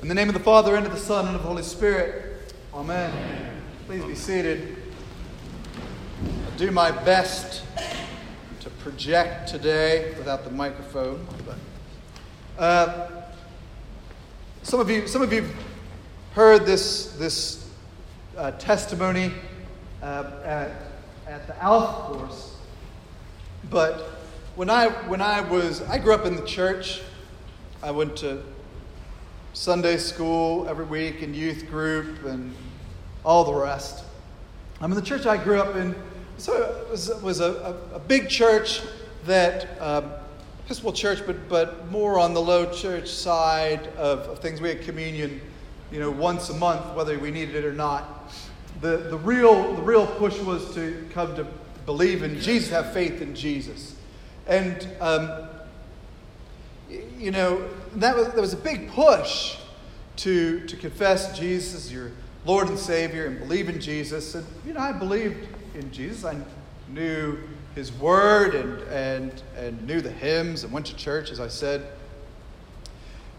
In the name of the Father, and of the Son, and of the Holy Spirit. Amen. Please be seated. I'll do my best to project today without the microphone. But, uh, some of you, some of you heard this, this uh, testimony uh, at, at the Alpha course. But when I, when I was, I grew up in the church. I went to Sunday school every week and youth group and all the rest. I mean, the church I grew up in. So it was, it was a, a, a, big church that, um, Episcopal church, but, but more on the low church side of, of things. We had communion, you know, once a month, whether we needed it or not. The, the, real, the real push was to come to believe in Jesus, have faith in Jesus. And um, you know, that was, that was a big push to, to confess Jesus as your Lord and Savior and believe in Jesus. And, you know, I believed in Jesus. I knew his word and, and, and knew the hymns and went to church, as I said.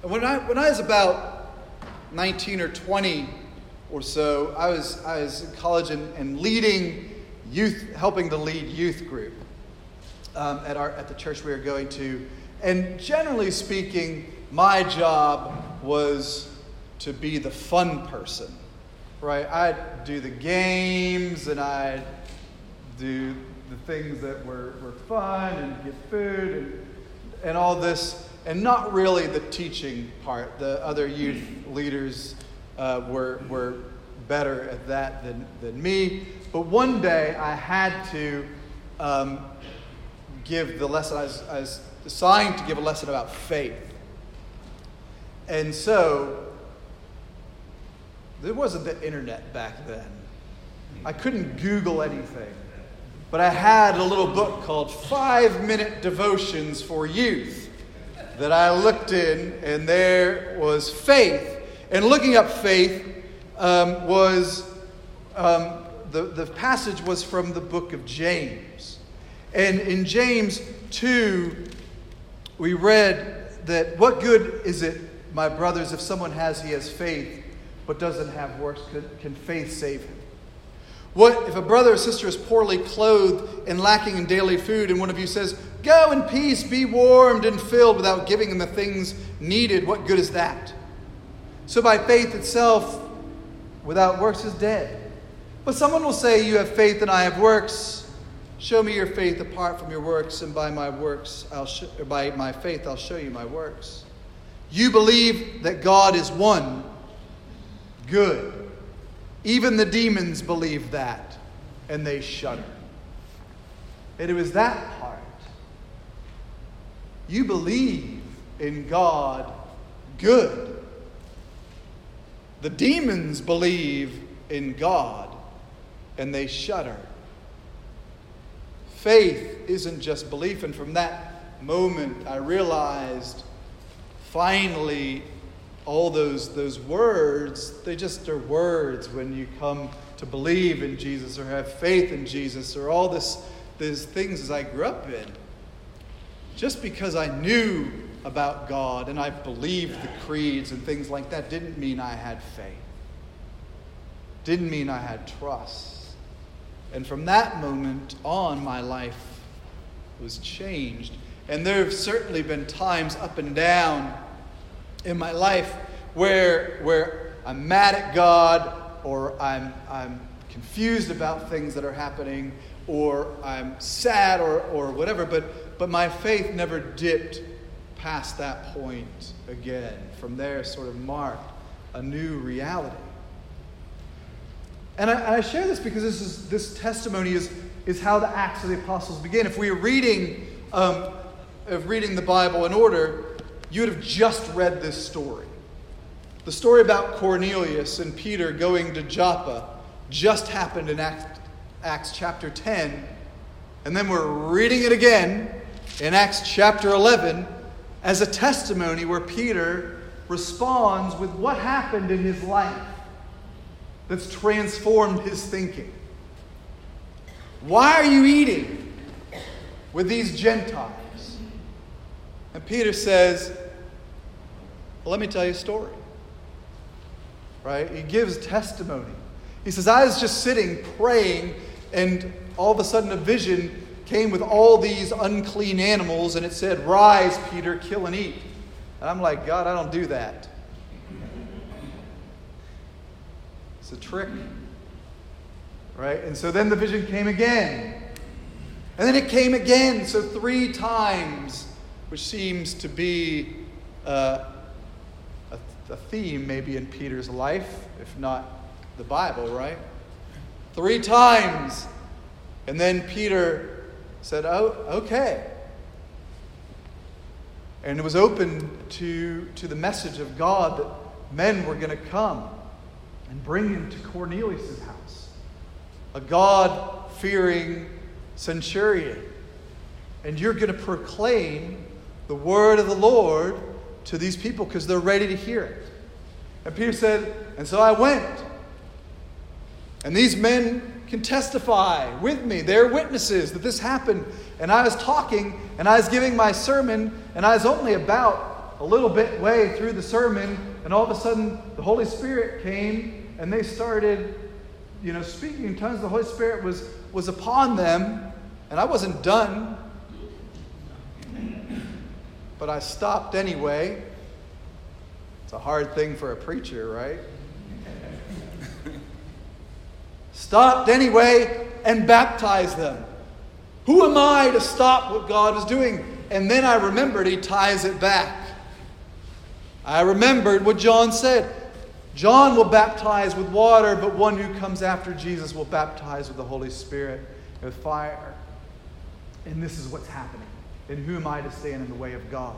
And when I, when I was about 19 or 20 or so, I was, I was in college and, and leading youth, helping to lead youth group um, at, our, at the church we were going to. And generally speaking, my job was to be the fun person, right? I'd do the games and I'd do the things that were, were fun and get food and, and all this, and not really the teaching part. The other youth leaders uh, were, were better at that than, than me. But one day I had to um, give the lesson. I was, I was assigned to give a lesson about faith. And so, there wasn't the internet back then. I couldn't Google anything. But I had a little book called Five Minute Devotions for Youth that I looked in, and there was faith. And looking up faith um, was um, the, the passage was from the book of James. And in James 2, we read that what good is it, my brothers, if someone has, he has faith, but doesn't have works? Can, can faith save him? What if a brother or sister is poorly clothed and lacking in daily food, and one of you says, Go in peace, be warmed and filled without giving them the things needed? What good is that? So by faith itself, without works, is dead. But someone will say, You have faith and I have works. Show me your faith apart from your works, and by my works, I'll sh- by my faith, I'll show you my works. You believe that God is one. Good. Even the demons believe that, and they shudder. And it was that part. You believe in God. Good. The demons believe in God, and they shudder. Faith isn't just belief. And from that moment, I realized finally all those, those words, they just are words when you come to believe in Jesus or have faith in Jesus or all this, these things as I grew up in. Just because I knew about God and I believed the creeds and things like that didn't mean I had faith. Didn't mean I had trust. And from that moment on, my life was changed. And there have certainly been times up and down in my life where, where I'm mad at God or I'm, I'm confused about things that are happening or I'm sad or, or whatever, but, but my faith never dipped past that point again. From there, sort of marked a new reality. And I, and I, share this because this, is, this testimony is, is how the Acts of the Apostles begin. If we are reading, um, of reading the Bible in order, you would have just read this story. The story about Cornelius and Peter going to Joppa just happened in Acts, Acts chapter 10. And then we're reading it again in Acts chapter 11 as a testimony where Peter responds with what happened in his life that's transformed his thinking. Why are you eating with these Gentiles? And Peter says, well, Let me tell you a story. right? He gives testimony. He says, I was just sitting praying, and all of a sudden a vision came with all these unclean animals, and it said, Rise, Peter, kill and eat. And I'm like, God, I don't do that. It's a trick. Right? And so then the vision came again. And then it came again. So three times, which seems to be uh, a, a theme maybe in Peter's life, if not the Bible, right? Three times. And then Peter said, Oh, okay. And it was open to, to the message of God that men were going to come and bring him to Cornelius' house, a God fearing centurion. And you're going to proclaim the word of the Lord to these people because they're ready to hear it. And Peter said, And so I went. And these men can testify with me. They're witnesses that this happened. And I was talking and I was giving my sermon, and I was only about a little bit way through the sermon, and all of a sudden the Holy Spirit came and they started, you know, speaking in tongues. The Holy Spirit was, was upon them, and I wasn't done. But I stopped anyway. It's a hard thing for a preacher, right? stopped anyway and baptized them. Who am I to stop what God is doing? And then I remembered he ties it back. I remembered what John said. John will baptize with water, but one who comes after Jesus will baptize with the Holy Spirit and with fire. And this is what's happening. And who am I to stand in the way of God?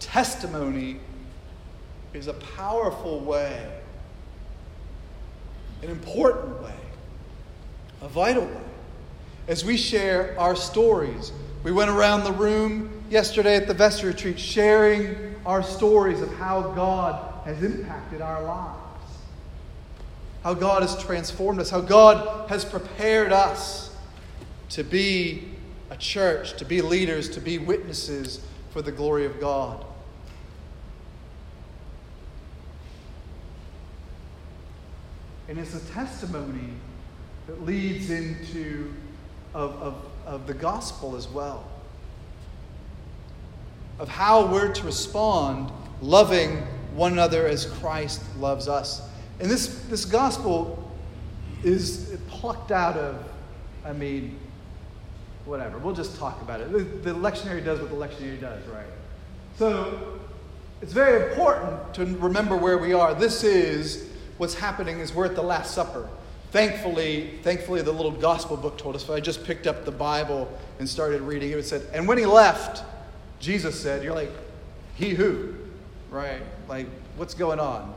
Testimony is a powerful way, an important way, a vital way as we share our stories. We went around the room yesterday at the vestry retreat sharing our stories of how God has impacted our lives, how God has transformed us, how God has prepared us to be a church, to be leaders, to be witnesses for the glory of God. And it's a testimony that leads into of, of, of the gospel as well. Of how we're to respond loving one another as Christ loves us. And this, this gospel is plucked out of, I mean, whatever. We'll just talk about it. The, the lectionary does what the lectionary does, right? So it's very important to remember where we are. This is what's happening is we're at the Last Supper. Thankfully, thankfully, the little gospel book told us. But I just picked up the Bible and started reading it. It said, and when he left, Jesus said, "You're like, he who, right? Like, what's going on?"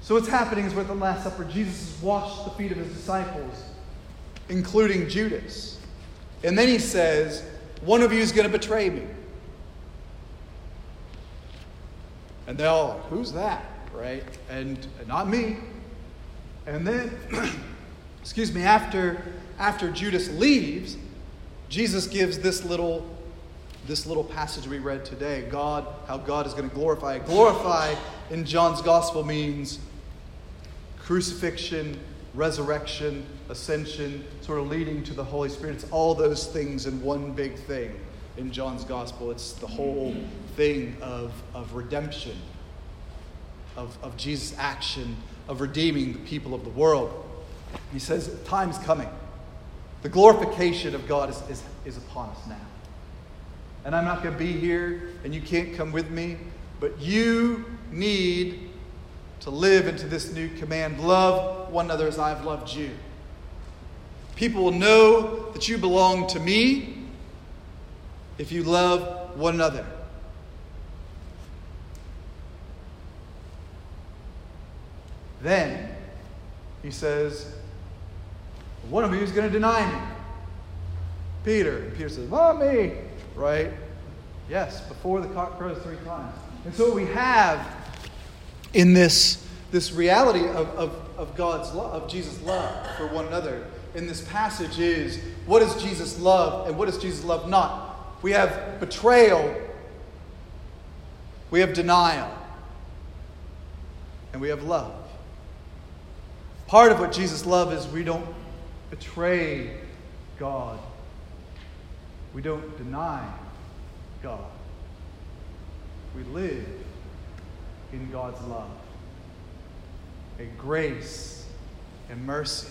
So what's happening is we're at the Last Supper. Jesus has washed the feet of his disciples, including Judas, and then he says, "One of you is going to betray me." And they all, "Who's that?" Right? And, and not me. And then, excuse me, after, after Judas leaves, Jesus gives this little, this little passage we read today God, how God is going to glorify. Glorify in John's gospel means crucifixion, resurrection, ascension, sort of leading to the Holy Spirit. It's all those things in one big thing in John's gospel. It's the whole thing of, of redemption, of, of Jesus' action of redeeming the people of the world. He says, Time's coming. The glorification of God is, is, is upon us now. And I'm not going to be here, and you can't come with me, but you need to live into this new command love one another as I've loved you. People will know that you belong to me if you love one another. Then he says, One of you is going to deny me. Peter. And Peter says, me. Right? Yes, before the cock crows three times. And so we have in this, this reality of, of, of God's love, of Jesus' love for one another in this passage is what is Jesus' love and what is Jesus' love not? We have betrayal, we have denial. and we have love. Part of what Jesus' love is we don't betray God, we don't deny God. We live in God's love, a grace and mercy.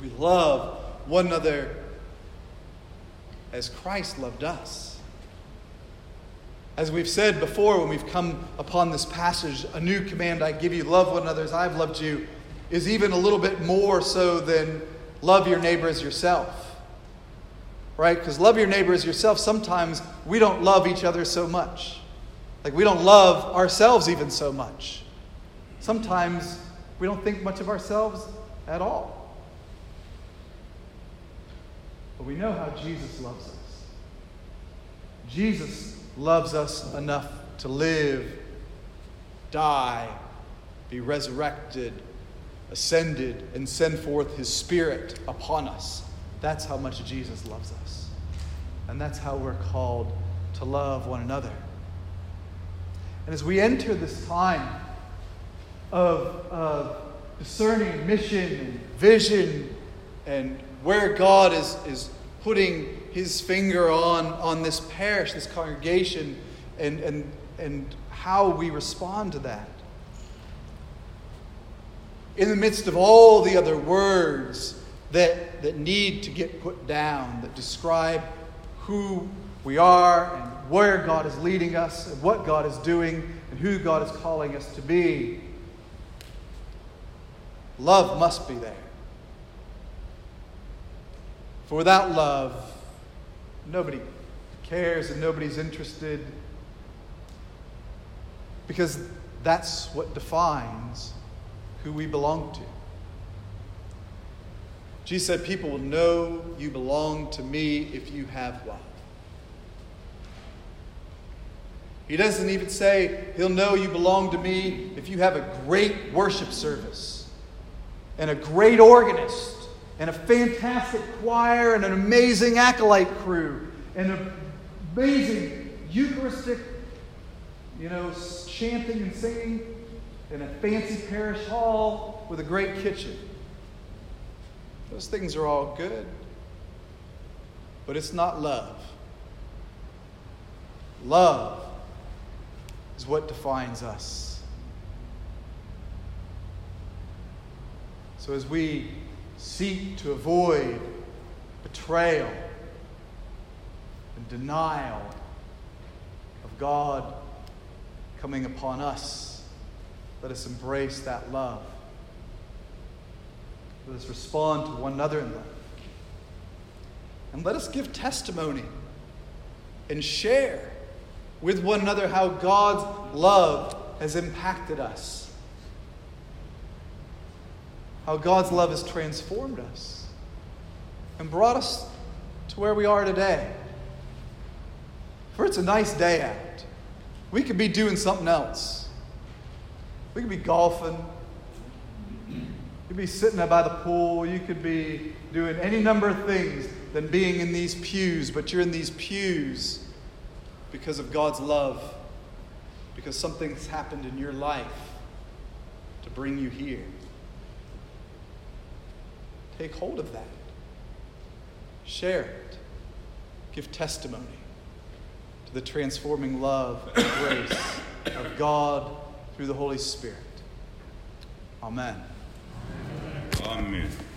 We love one another as Christ loved us. As we've said before when we've come upon this passage, a new command I give you love one another as I've loved you is even a little bit more so than love your neighbor as yourself. Right? Because love your neighbor as yourself, sometimes we don't love each other so much. Like we don't love ourselves even so much. Sometimes we don't think much of ourselves at all. But we know how Jesus loves us. Jesus loves us enough to live, die, be resurrected, ascended, and send forth his Spirit upon us. That's how much Jesus loves us. And that's how we're called to love one another. And as we enter this time of, of discerning mission and vision and where God is, is putting his finger on, on this parish, this congregation, and, and, and how we respond to that. In the midst of all the other words that, that need to get put down, that describe who we are and where God is leading us and what God is doing and who God is calling us to be. Love must be there. For without love, nobody cares and nobody's interested because that's what defines who we belong to. Jesus said, People will know you belong to me if you have love. He doesn't even say, He'll know you belong to me if you have a great worship service and a great organist and a fantastic choir and an amazing acolyte crew and an amazing Eucharistic, you know, chanting and singing in a fancy parish hall with a great kitchen. Those things are all good, but it's not love. Love is what defines us. So as we seek to avoid betrayal and denial of God coming upon us, let us embrace that love. Let us respond to one another in love. And let us give testimony and share with one another how God's love has impacted us, how God's love has transformed us and brought us to where we are today. For it's a nice day out. We could be doing something else. We could be golfing. Could be sitting by the pool. You could be doing any number of things than being in these pews, but you're in these pews because of God's love, because something's happened in your life to bring you here. Take hold of that. Share it. Give testimony to the transforming love and grace of God through the Holy Spirit. Amen. Amen.